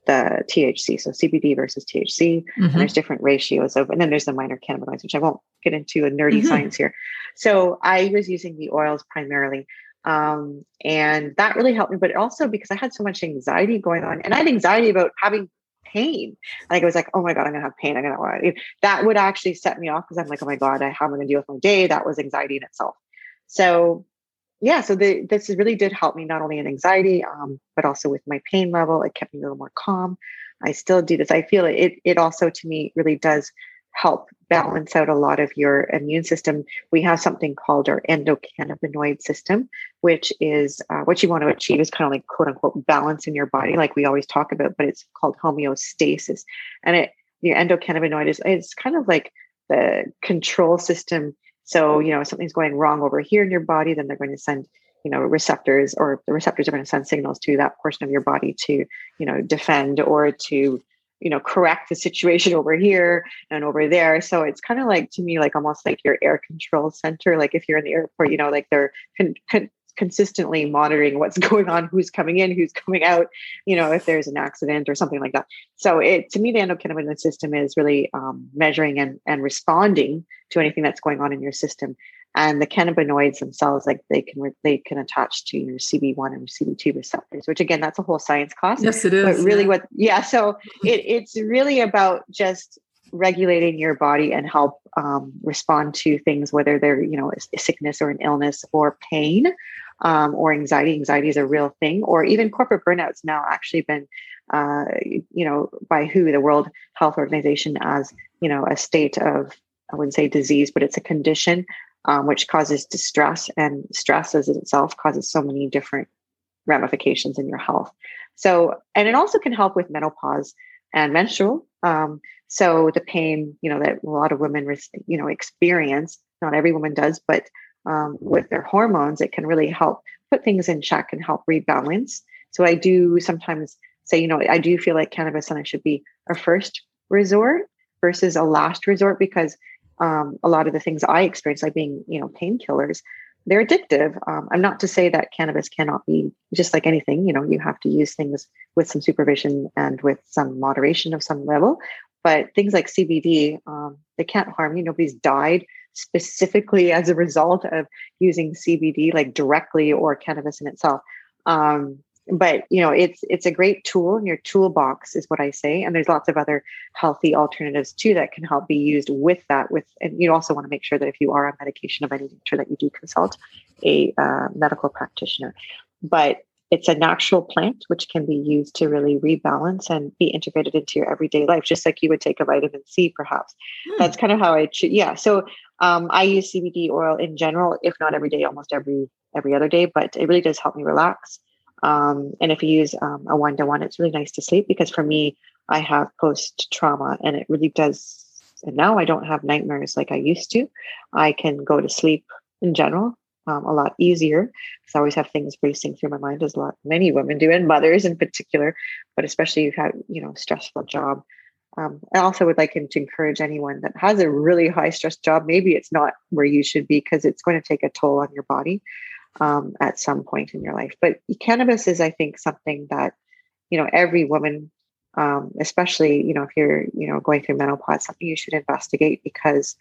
the THC, so CBD versus THC, mm-hmm. and there's different ratios of, and then there's the minor cannabinoids, which I won't get into a nerdy mm-hmm. science here. So I was using the oils primarily. Um, and that really helped me, but also because I had so much anxiety going on and I had anxiety about having pain. Like I was like, oh my God, I'm gonna have pain. I'm gonna want that would actually set me off because I'm like, oh my God, I, how am I gonna deal with my day? That was anxiety in itself. So yeah, so the, this really did help me not only in anxiety, um, but also with my pain level. It kept me a little more calm. I still do this. I feel it. It also to me really does help balance out a lot of your immune system. We have something called our endocannabinoid system, which is uh, what you want to achieve is kind of like quote unquote balance in your body, like we always talk about, but it's called homeostasis. And it your endocannabinoid is it's kind of like the control system. So, you know, if something's going wrong over here in your body, then they're going to send you know receptors or the receptors are going to send signals to that portion of your body to you know defend or to you know correct the situation over here and over there. So it's kind of like to me like almost like your air control center like if you're in the airport you know like they're con- con- consistently monitoring what's going on who's coming in who's coming out you know if there's an accident or something like that. So it to me the endocannabinoid system is really um, measuring and, and responding to anything that's going on in your system and the cannabinoids themselves like they can they can attach to your cb1 and cb2 receptors which again that's a whole science class. Yes it is but really yeah. what yeah so it, it's really about just regulating your body and help um, respond to things whether they're you know a sickness or an illness or pain um, or anxiety. Anxiety is a real thing or even corporate burnouts now actually been uh, you know by who? The world health organization as you know a state of I wouldn't say disease, but it's a condition um, which causes distress, and stress as it itself causes so many different ramifications in your health. So, and it also can help with menopause and menstrual. Um, so the pain, you know, that a lot of women, you know, experience. Not every woman does, but um, with their hormones, it can really help put things in check and help rebalance. So I do sometimes say, you know, I do feel like cannabis and I should be a first resort versus a last resort because um, a lot of the things I experience, like being, you know, painkillers, they're addictive. Um, I'm not to say that cannabis cannot be just like anything. You know, you have to use things with some supervision and with some moderation of some level. But things like CBD, um, they can't harm you. Nobody's died specifically as a result of using CBD, like directly or cannabis in itself. Um, but you know it's it's a great tool in your toolbox is what i say. And there's lots of other healthy alternatives too that can help be used with that with and you also want to make sure that if you are on medication of any nature that you do consult a uh, medical practitioner. But it's a natural plant which can be used to really rebalance and be integrated into your everyday life just like you would take a vitamin c perhaps. Hmm. that's kind of how i yeah so um, i use cbd oil in general if not every day almost every every other day but it really does help me relax um, and if you use um, a one to one, it's really nice to sleep because for me, I have post trauma and it really does. And now I don't have nightmares like I used to. I can go to sleep in general um, a lot easier because I always have things racing through my mind, as a lot many women do, and mothers in particular. But especially if you have you know stressful job. Um, I also would like him to encourage anyone that has a really high stress job. Maybe it's not where you should be because it's going to take a toll on your body um, at some point in your life. But cannabis is, I think, something that you know every woman, um, especially you know if you're you know going through menopause, something you should investigate because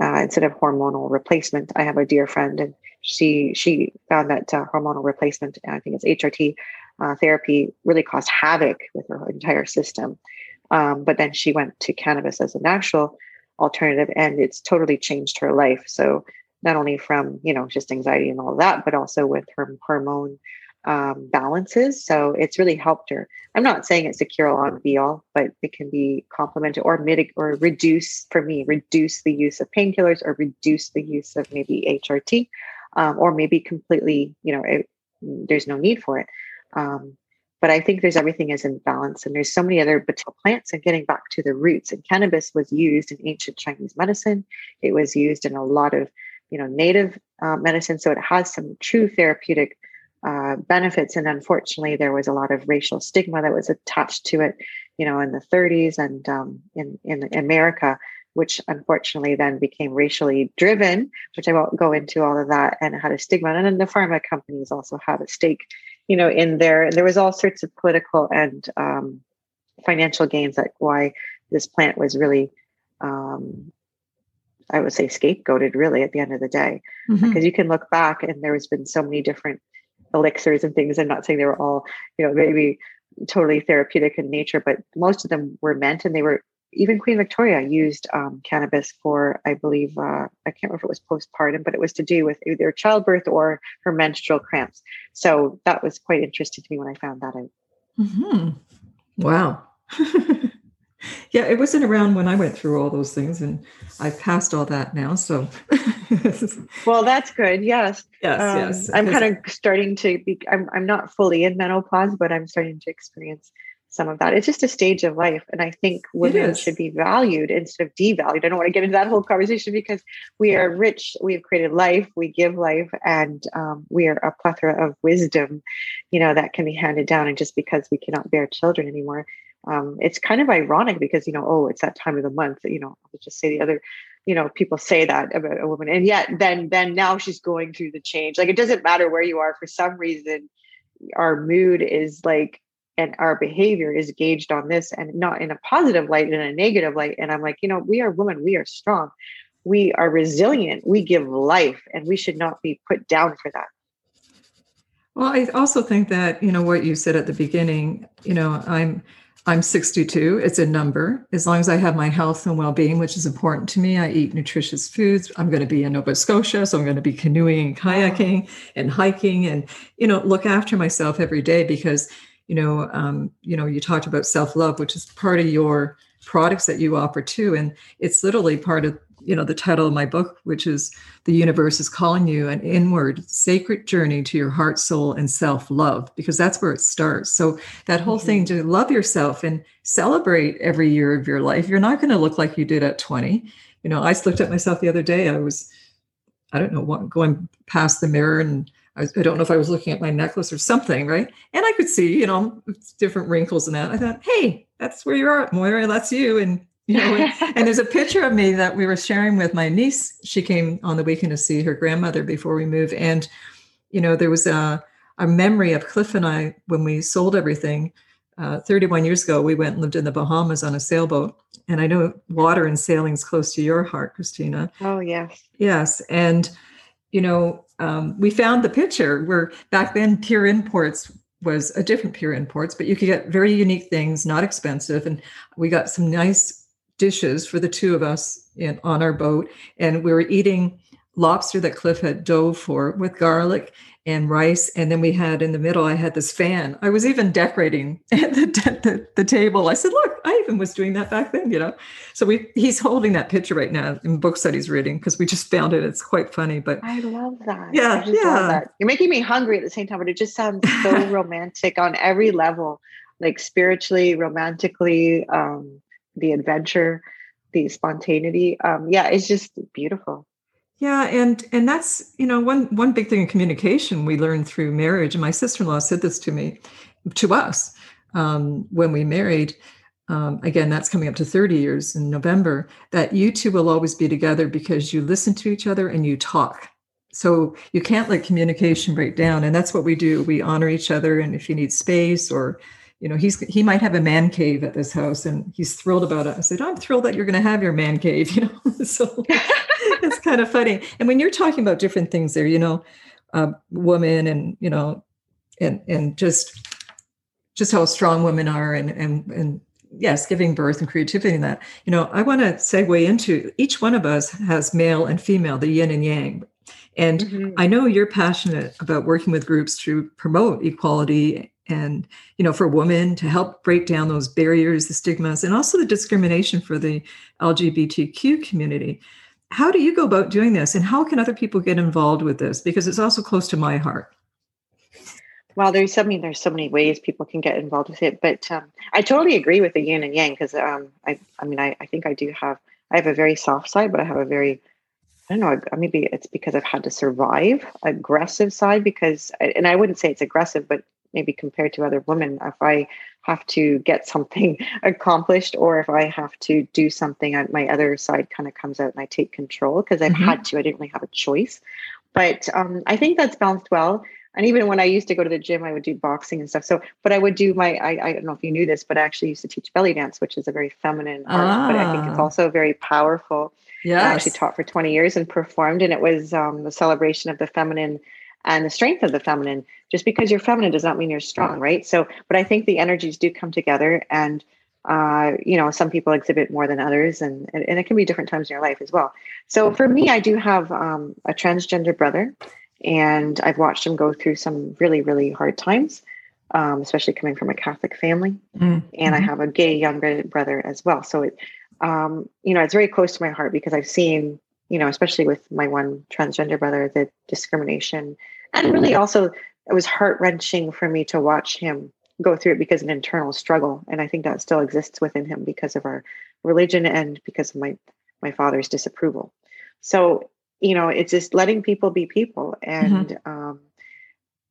uh, instead of hormonal replacement, I have a dear friend and she she found that uh, hormonal replacement, I think it's HRT uh, therapy, really caused havoc with her entire system. Um, but then she went to cannabis as a natural alternative, and it's totally changed her life. So not only from you know just anxiety and all that but also with her hormone um, balances so it's really helped her i'm not saying it's a cure all and be all but it can be complemented or mitigate or reduce for me reduce the use of painkillers or reduce the use of maybe hrt um, or maybe completely you know it, there's no need for it um, but I think there's everything is in balance, and there's so many other botanical plants. And getting back to the roots, and cannabis was used in ancient Chinese medicine. It was used in a lot of you know native uh, medicine so it has some true therapeutic uh, benefits. And unfortunately there was a lot of racial stigma that was attached to it you know in the 30s and um, in in america which unfortunately then became racially driven which i won't go into all of that and had a stigma. And then the pharma companies also had a stake you know in there. And there was all sorts of political and um, financial gains like why this plant was really um, I would say scapegoated really at the end of the day. Mm-hmm. Because you can look back and there has been so many different elixirs and things. I'm not saying they were all, you know, maybe totally therapeutic in nature, but most of them were meant and they were even Queen Victoria used um, cannabis for, I believe, uh, I can't remember if it was postpartum, but it was to do with either childbirth or her menstrual cramps. So that was quite interesting to me when I found that out. Mm-hmm. Wow. yeah, it wasn't around when I went through all those things, and I've passed all that now. So, well, that's good. Yes, yes, um, yes. I'm kind of starting to be. I'm I'm not fully in menopause, but I'm starting to experience some of that. It's just a stage of life, and I think women should be valued instead of devalued. I don't want to get into that whole conversation because we are rich. We have created life. We give life, and um, we are a plethora of wisdom, you know, that can be handed down. And just because we cannot bear children anymore um, it's kind of ironic because you know oh it's that time of the month you know i'll just say the other you know people say that about a woman and yet then then now she's going through the change. Like it doesn't matter where you are for some reason our mood is like and our behavior is gauged on this and not in a positive light in a negative light and i'm like you know we are women we are strong we are resilient we give life and we should not be put down for that. Well i also think that you know what you said at the beginning you know i'm I'm 62. It's a number. As long as I have my health and well being, which is important to me, I eat nutritious foods. I'm going to be in Nova Scotia. So I'm going to be canoeing and kayaking and hiking and, you know, look after myself every day because, you know, um, you know, you talked about self love, which is part of your products that you offer too. And it's literally part of you know the title of my book which is the universe is calling you an inward sacred journey to your heart soul and self-love because that's where it starts. So that whole mm-hmm. thing to love yourself and celebrate every year of your life you're not going to look like you did at 20 you know i looked at myself the other day i was i don't know what going past the mirror and I, I don't know if i was looking at my necklace or something right? And i could see you know different wrinkles and that. I thought hey that's where you are moira that's you and you know and there's a picture of me that we were sharing with my niece. She came on the weekend to see her grandmother before we moved. And you know there was a, a memory of cliff and i when we sold everything uh, 31 years ago we went and lived in the bahamas on a sailboat. And i know water and sailing is close to your heart christina. Oh yes. Yes. And you know um, we found the picture where back then Pier imports was a different Pier imports but you could get very unique things not expensive. And we got some nice dishes for the two of us in, on our boat, and we were eating lobster that Cliff had dove for with garlic and rice. And then we had in the middle, I had this fan. I was even decorating the, the, the, table. I said, look, I even was doing that back then, you know? So we he's holding that picture right now in books that he's reading because we just found it. It's quite funny, but I love that. Yeah. yeah. That. You're making me hungry at the same time, but it just sounds so romantic on every level, like spiritually, romantically, um, the adventure, the spontaneity. Um, yeah, it's just beautiful. Yeah, and and that's you know one one big thing in communication we learned through marriage. And my sister in law said this to me, to us, um, when we married. Um, again, that's coming up to 30 years in November. That you two will always be together because you listen to each other and you talk. So you can't let communication break down, and that's what we do. We honor each other, and if you need space or you know, he's he might have a man cave at this house, and he's thrilled about it. I said, I'm thrilled that you're going to have your man cave. You know, so it's kind of funny. And when you're talking about different things, there, you know, uh, women, and you know, and and just just how strong women are, and and and yes, giving birth and creativity and that. You know, I want to segue into each one of us has male and female, the yin and yang. And mm-hmm. I know you're passionate about working with groups to promote equality and you know for women to help break down those barriers the stigmas and also the discrimination for the lgbtq community how do you go about doing this and how can other people get involved with this because it's also close to my heart well there's so many there's so many ways people can get involved with it but um, i totally agree with the yin and yang because um, I, I mean I, I think i do have i have a very soft side but i have a very I don't know. Maybe it's because I've had to survive aggressive side because, and I wouldn't say it's aggressive, but maybe compared to other women if i have to get something accomplished or if i have to do something my other side kind of comes out and i take control because i've mm-hmm. had to i didn't really have a choice but um, i think that's balanced well and even when i used to go to the gym i would do boxing and stuff so but i would do my i, I don't know if you knew this but i actually used to teach belly dance which is a very feminine art ah. but i think it's ah. also very powerful Yeah, I actually taught for 20 years and performed, and it was um, the celebration of the feminine and the strength of the feminine. Just because you're feminine does not mean you're strong, right? So, but I think the energies do come together, and uh, you know, some people exhibit more than others, and, and, and it can be different times in your life as well. So, for me, I do have um, a transgender brother, and I've watched him go through some really, really hard times. Um, especially coming from a Catholic family, mm-hmm. and I have a gay younger brother as well. So it, um, you know, it's very close to my heart because I've seen you know, especially with my one transgender brother, the discrimination. And really also, it was heart wrenching for me to watch him go through it because an internal struggle. And I think that still exists within him because of our religion and because of my, my father's disapproval. So, you know, it's just letting people be people and, mm-hmm. um,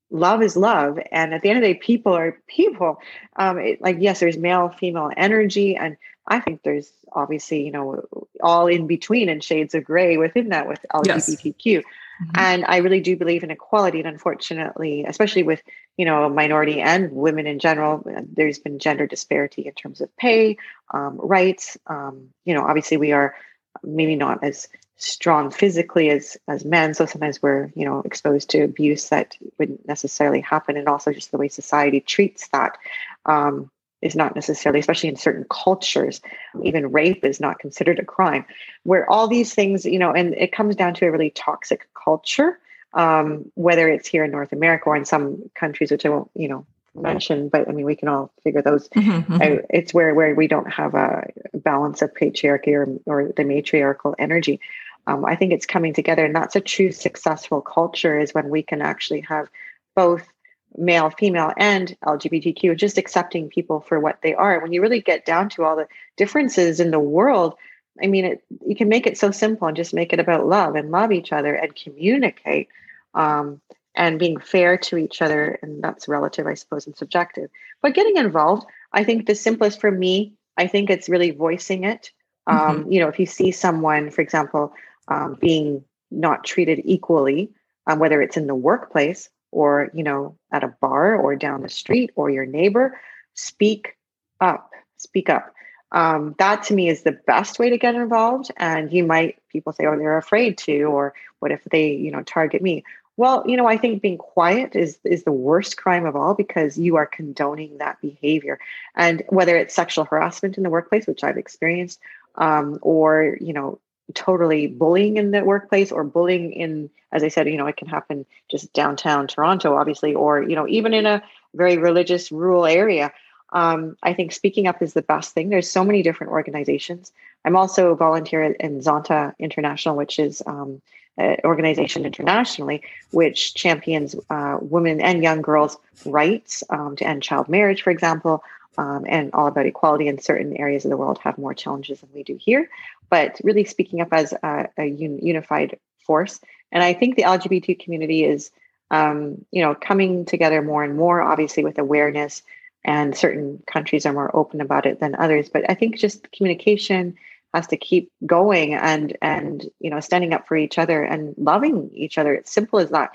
love is love and at the end of the day people are people um it, like yes there's male female energy and I think there's obviously, you know, all in between and shades of gray within that with LGBTQ. Yes. Mm-hmm. And I really do believe in equality. And unfortunately, especially with, you know, minority and women in general, there's been gender disparity in terms of pay, um, rights. Um, you know, obviously we are maybe not as strong physically as as men so sometimes we're you know exposed to abuse that wouldn't necessarily happen and also just the way society treats that um, is not necessarily, especially in certain cultures, even rape is not considered a crime. Where all these things, you know, and it comes down to a really toxic culture, um, whether it's here in North America or in some countries, which I won't, you know, mention, but I mean, we can all figure those. Mm-hmm, mm-hmm. It's where where we don't have a balance of patriarchy or or the matriarchal energy. Um, I think it's coming together, and that's a true successful culture is when we can actually have both male, female, and LGBTQ, just accepting people for what they are. When you really get down to all the differences in the world, I mean, it, you can make it so simple and just make it about love and love each other and communicate um, and being fair to each other. And that's relative, I suppose, and subjective. But getting involved, I think the simplest for me, I think it's really voicing it. Um, mm-hmm. You know, if you see someone, for example, um, being not treated equally, um, whether it's in the workplace or you know at a bar or down the street or your neighbor speak up speak up. Um, that to me is the best way to get involved and you might people say oh they're afraid to or what if they you know target me? Well you know i think being quiet is is the worst crime of all because you are condoning that behavior. And whether it's sexual harassment in the workplace which i've experienced um, or you know totally bullying in the workplace or bullying in as i said you know it can happen just downtown toronto obviously or you know even in a very religious rural area. Um, i think speaking up is the best thing. There's so many different organizations. I'm also a volunteer in zonta international which is um, an organization internationally which champions uh, women and young girls rights um, to end child marriage for example um, and all about equality in certain areas of the world have more challenges than we do here but really speaking up as a, a un- unified force. And I think the LGBT community is, um, you know, coming together more and more, obviously with awareness. And certain countries are more open about it than others. But I think just communication has to keep going and and you know standing up for each other and loving each other. It's simple as that.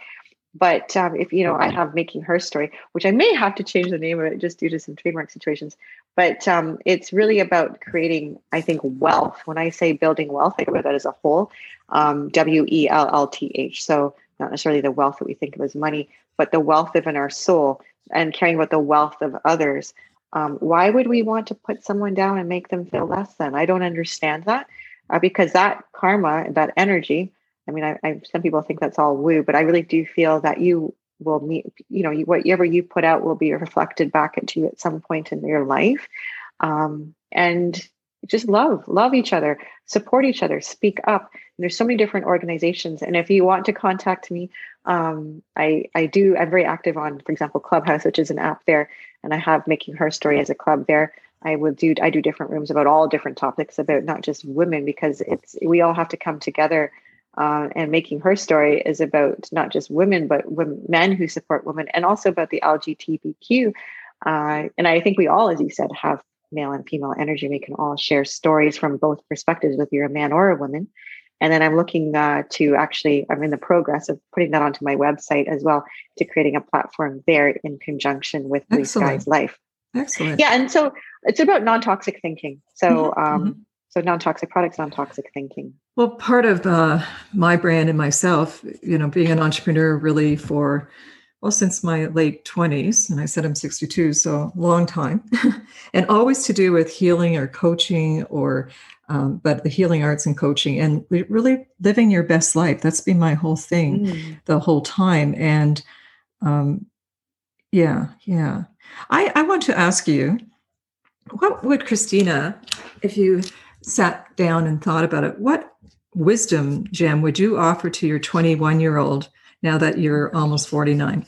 But um, if you know, I have making her story, which I may have to change the name of it just due to some trademark situations. But um, it's really about creating, I think, wealth. When I say building wealth, I think about that as a whole. Um, w E L L T H. So not necessarily the wealth that we think of as money, but the wealth of in our soul and caring about the wealth of others. Um, why would we want to put someone down and make them feel less than? I don't understand that uh, because that karma, that energy, I mean, I, I, some people think that's all woo, but I really do feel that you will meet, you know, you, whatever you put out will be reflected back into you at some point in your life. Um, and just love, love each other, support each other, speak up. And there's so many different organizations. And if you want to contact me, um, I, I do, I'm very active on, for example, Clubhouse, which is an app there. And I have Making Her Story as a club there. I will do, I do different rooms about all different topics about not just women, because it's, we all have to come together uh, and making her story is about not just women but women, men who support women and also about the lgbtq uh, and i think we all as you said have male and female energy. We can all share stories from both perspectives whether you're a man or a woman. And then i'm looking uh, to actually i'm in the progress of putting that onto my website as well to creating a platform there in conjunction with blue skies life. Excellent. Yeah and so it's about non-toxic thinking. So mm-hmm. um, mm-hmm So non-toxic products, non-toxic thinking. Well, part of uh, my brand and myself, you know, being an entrepreneur really for well since my late 20s and i said i'm 62 so long time and always to do with healing or coaching or um, but the healing arts and coaching and really living your best life that's been my whole thing mm. the whole time and um, yeah yeah I, I want to ask you what would christina if you sat down and thought about it, what wisdom Jim, would you offer to your 21 year old now that you're almost 49?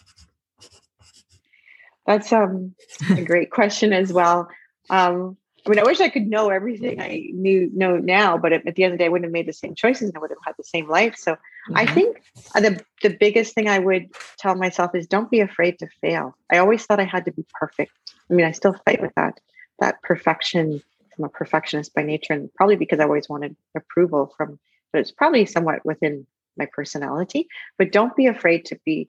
That's um, a great question as well. Um, I mean, I wish I could know everything I knew know now, but at, the end of the day, I wouldn't have made the same choices and I would have had the same life. So mm-hmm. I think the the biggest thing I would tell myself is don't be afraid to fail. I always thought I had to be perfect. I mean, I still fight with that that perfection I'm a perfectionist by nature, and probably because I always wanted approval from, but it's probably somewhat within my personality. But don't be afraid to be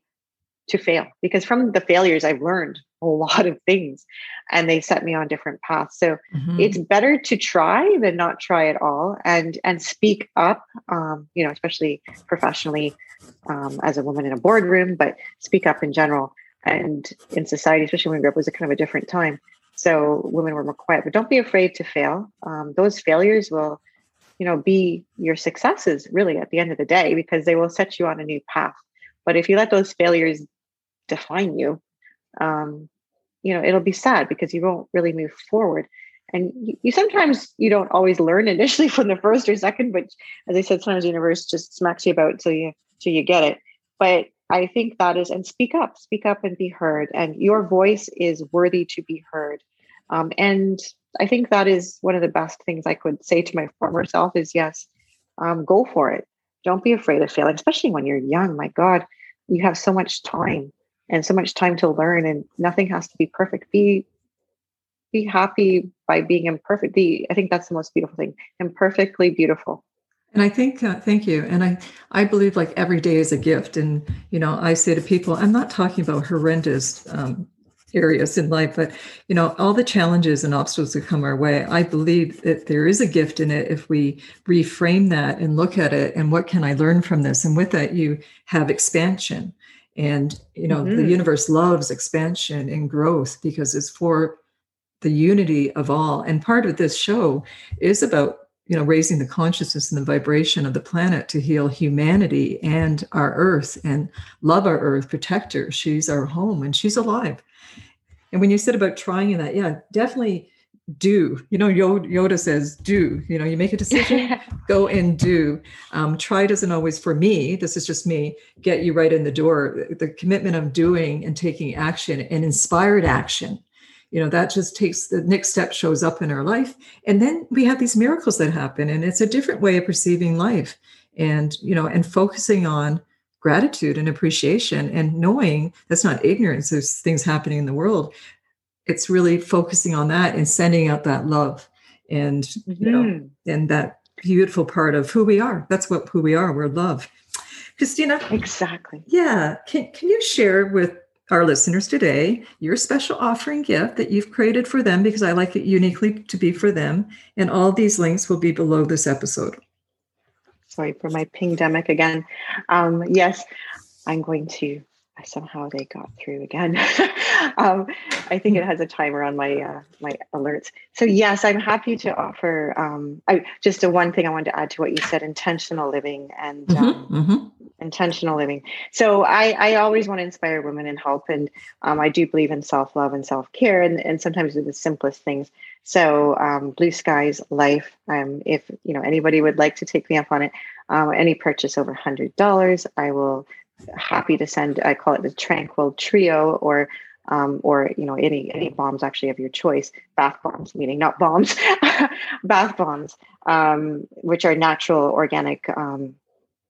to fail because from the failures I've learned a lot of things and they set me on different paths. So mm-hmm. it's better to try than not try at all and and speak up, um, you know, especially professionally um, as a woman in a boardroom, but speak up in general and in society, especially when we grew up, was a kind of a different time. So women were more quiet, but don't be afraid to fail. Um, those failures will, you know, be your successes really at the end of the day because they will set you on a new path. But if you let those failures define you, um, you know, it'll be sad because you won't really move forward. And you, you, sometimes you don't always learn initially from the first or second, but as I said, sometimes the universe just smacks you about till you till you get it. But I think that is, and speak up, speak up and be heard. And your voice is worthy to be heard. Um, and I think that is one of the best things I could say to my former self is yes, um, go for it. Don't be afraid of failing, especially when you're young. My God, you have so much time and so much time to learn, and nothing has to be perfect. Be be happy by being imperfect. Be, I think that's the most beautiful thing. Imperfectly beautiful. And I think, uh, thank you. And I, I believe like every day is a gift. And, you know, I say to people, I'm not talking about horrendous um, areas in life, but, you know, all the challenges and obstacles that come our way, I believe that there is a gift in it if we reframe that and look at it and what can I learn from this? And with that, you have expansion. And, you know, mm-hmm. the universe loves expansion and growth because it's for the unity of all. And part of this show is about you know raising the consciousness and the vibration of the planet to heal humanity and our earth and love our earth protect her. She's our home and she's alive. And when you said about trying in that yeah definitely do. You know yoda says do. You know you make a decision go and do. Um, try doesn't always for me this is just me get you right in the door. The commitment of doing and taking action and inspired action you know that just takes the next step shows up in our life. And then we have these miracles that happen and it's a different way of perceiving life. And you know and focusing on gratitude and appreciation and knowing that's not ignorance there's things happening in the world. It's really focusing on that and sending out that love and mm-hmm. you know mm-hmm. and that beautiful part of who we are. That's what who we are. We're love. Christina? Exactly. Yeah. Can, can you share with our listeners today your special offering gift that you've created for them because I like it uniquely to be for them. And all these links will be below this episode. Sorry for my pandemic again. Um, yes, I'm going to somehow they got through again. um, I think it has a timer on my uh, my alerts. So yes, I'm happy to offer. Um, I, just a one thing I wanted to add to what you said: intentional living and mm-hmm, um, mm-hmm. Intentional living. So I, I always want to inspire women and help, and um, I do believe in self love and self care, and and sometimes do the simplest things. So um, Blue Skies Life. Um, if you know anybody would like to take me up on it, any purchase over hundred dollars, I will happy to send i call it the tranquil trio or um, or you know any any bombs actually of your choice bath bombs meaning not bombs bath bombs um, which are natural organic um,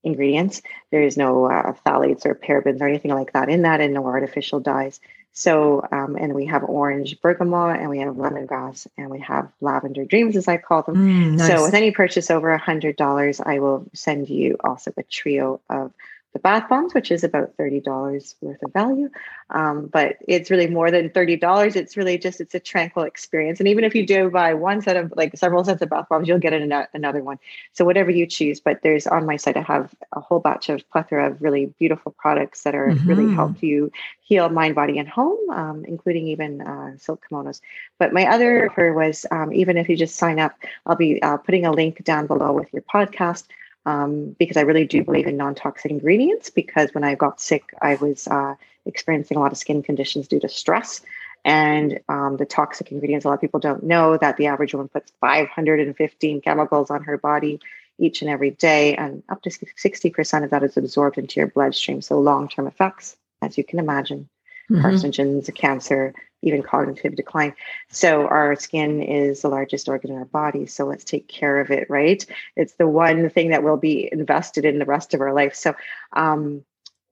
ingredients. There is no uh, phthalates or parabens or anything like that in that and no artificial dyes. So um, and we have orange bergamot and we have lemongrass and we have lavender dreams as i call them. Mm, nice. so with any purchase over a hundred dollars i will send you also a trio of the bath bombs, which is about $30 worth of value. Um, but it's really more than $30. It's really just, it's a tranquil experience. And even if you do buy one set of like several sets of bath bombs, you'll get an, another one. So whatever you choose, but there's on my site, I have a whole batch of plethora of really beautiful products that are mm-hmm. really help you heal mind, body, and home, um, including even uh, silk kimonos. But my other offer was um, even if you just sign up, I'll be uh, putting a link down below with your podcast um, because I really do believe in non toxic ingredients. Because when I got sick, I was uh, experiencing a lot of skin conditions due to stress. And um, the toxic ingredients, a lot of people don't know that the average woman puts 515 chemicals on her body each and every day, and up to 60% of that is absorbed into your bloodstream. So, long term effects, as you can imagine, mm-hmm. carcinogens, cancer, even cognitive decline. So our skin is the largest organ in our body. So let's take care of it, right? It's the one thing that will be invested in the rest of our life. So um,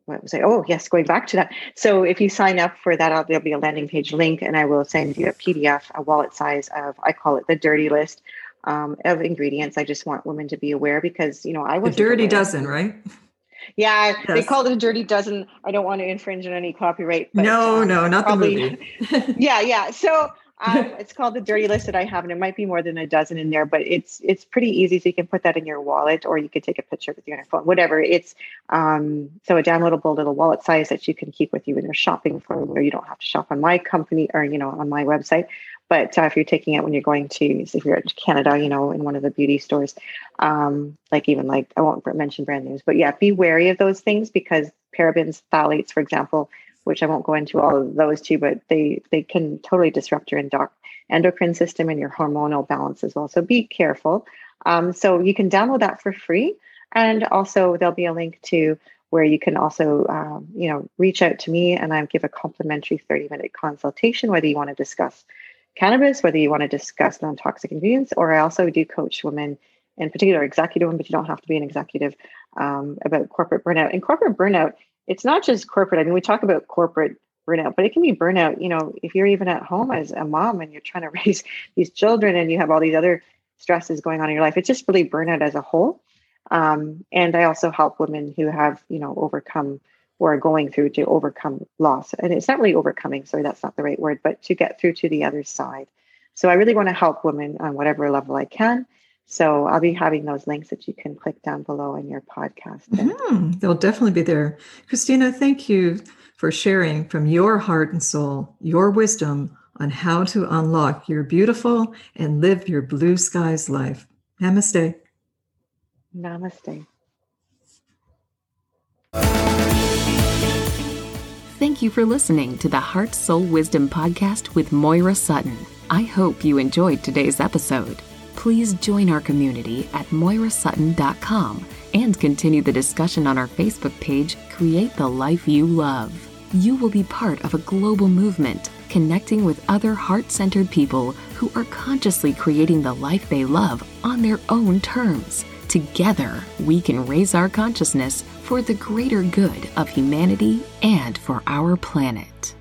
what was I? Oh, yes, going back to that. So if you sign up for that, there'll be a landing page link, and I will send you a PDF, a wallet size of, I call it the dirty list um, of ingredients. I just want women to be aware because, you know, I was a dirty aware. dozen, right? Yeah, yes. they called it a dirty dozen. I don't want to infringe on any copyright. But, no, um, no, not probably, the movie. yeah, yeah. So um, it's called the dirty list that I have, and it might be more than a dozen in there, but it's it's pretty easy. So you can put that in your wallet, or you could take a picture with your phone, whatever. It's um, so a downloadable little wallet size that you can keep with you when you're shopping for, where you don't have to shop on my company or you know on my website. But uh, if you're taking it when you're going to, if you're at Canada, you know, in one of the beauty stores, um, like even like I won't mention brand names, but yeah, be wary of those things because parabens, phthalates, for example, which I won't go into all of those two, but they they can totally disrupt your endocrine system and your hormonal balance as well. So be careful. Um, so you can download that for free, and also there'll be a link to where you can also um, you know reach out to me and I give a complimentary 30 minute consultation whether you want to discuss cannabis, whether you want to discuss non toxic ingredients, or I also do coach women, in particular executive women, but you don't have to be an executive, um, about corporate burnout. And corporate burnout, it's not just corporate. I mean, we talk about corporate burnout, but it can be burnout. You know, if you're even at home as a mom and you're trying to raise these children and you have all these other stresses going on in your life, it's just really burnout as a whole. Um, and I also help women who have, you know, overcome or are going through to overcome loss. And it's not really overcoming, sorry, that's not the right word, but to get through to the other side. So I really want to help women on whatever level I can. So I'll be having those links that you can click down below in your podcast. Mm-hmm. They'll definitely be there. Christina, thank you for sharing from your heart and soul your wisdom on how to unlock your beautiful and live your blue skies life. Namaste. Namaste. Thank you for listening to the Heart Soul Wisdom Podcast with Moira Sutton. I hope you enjoyed today's episode. Please join our community at moirasutton.com and continue the discussion on our Facebook page, Create the Life You Love. You will be part of a global movement connecting with other heart centered people who are consciously creating the life they love on their own terms. Together, we can raise our consciousness for the greater good of humanity and for our planet.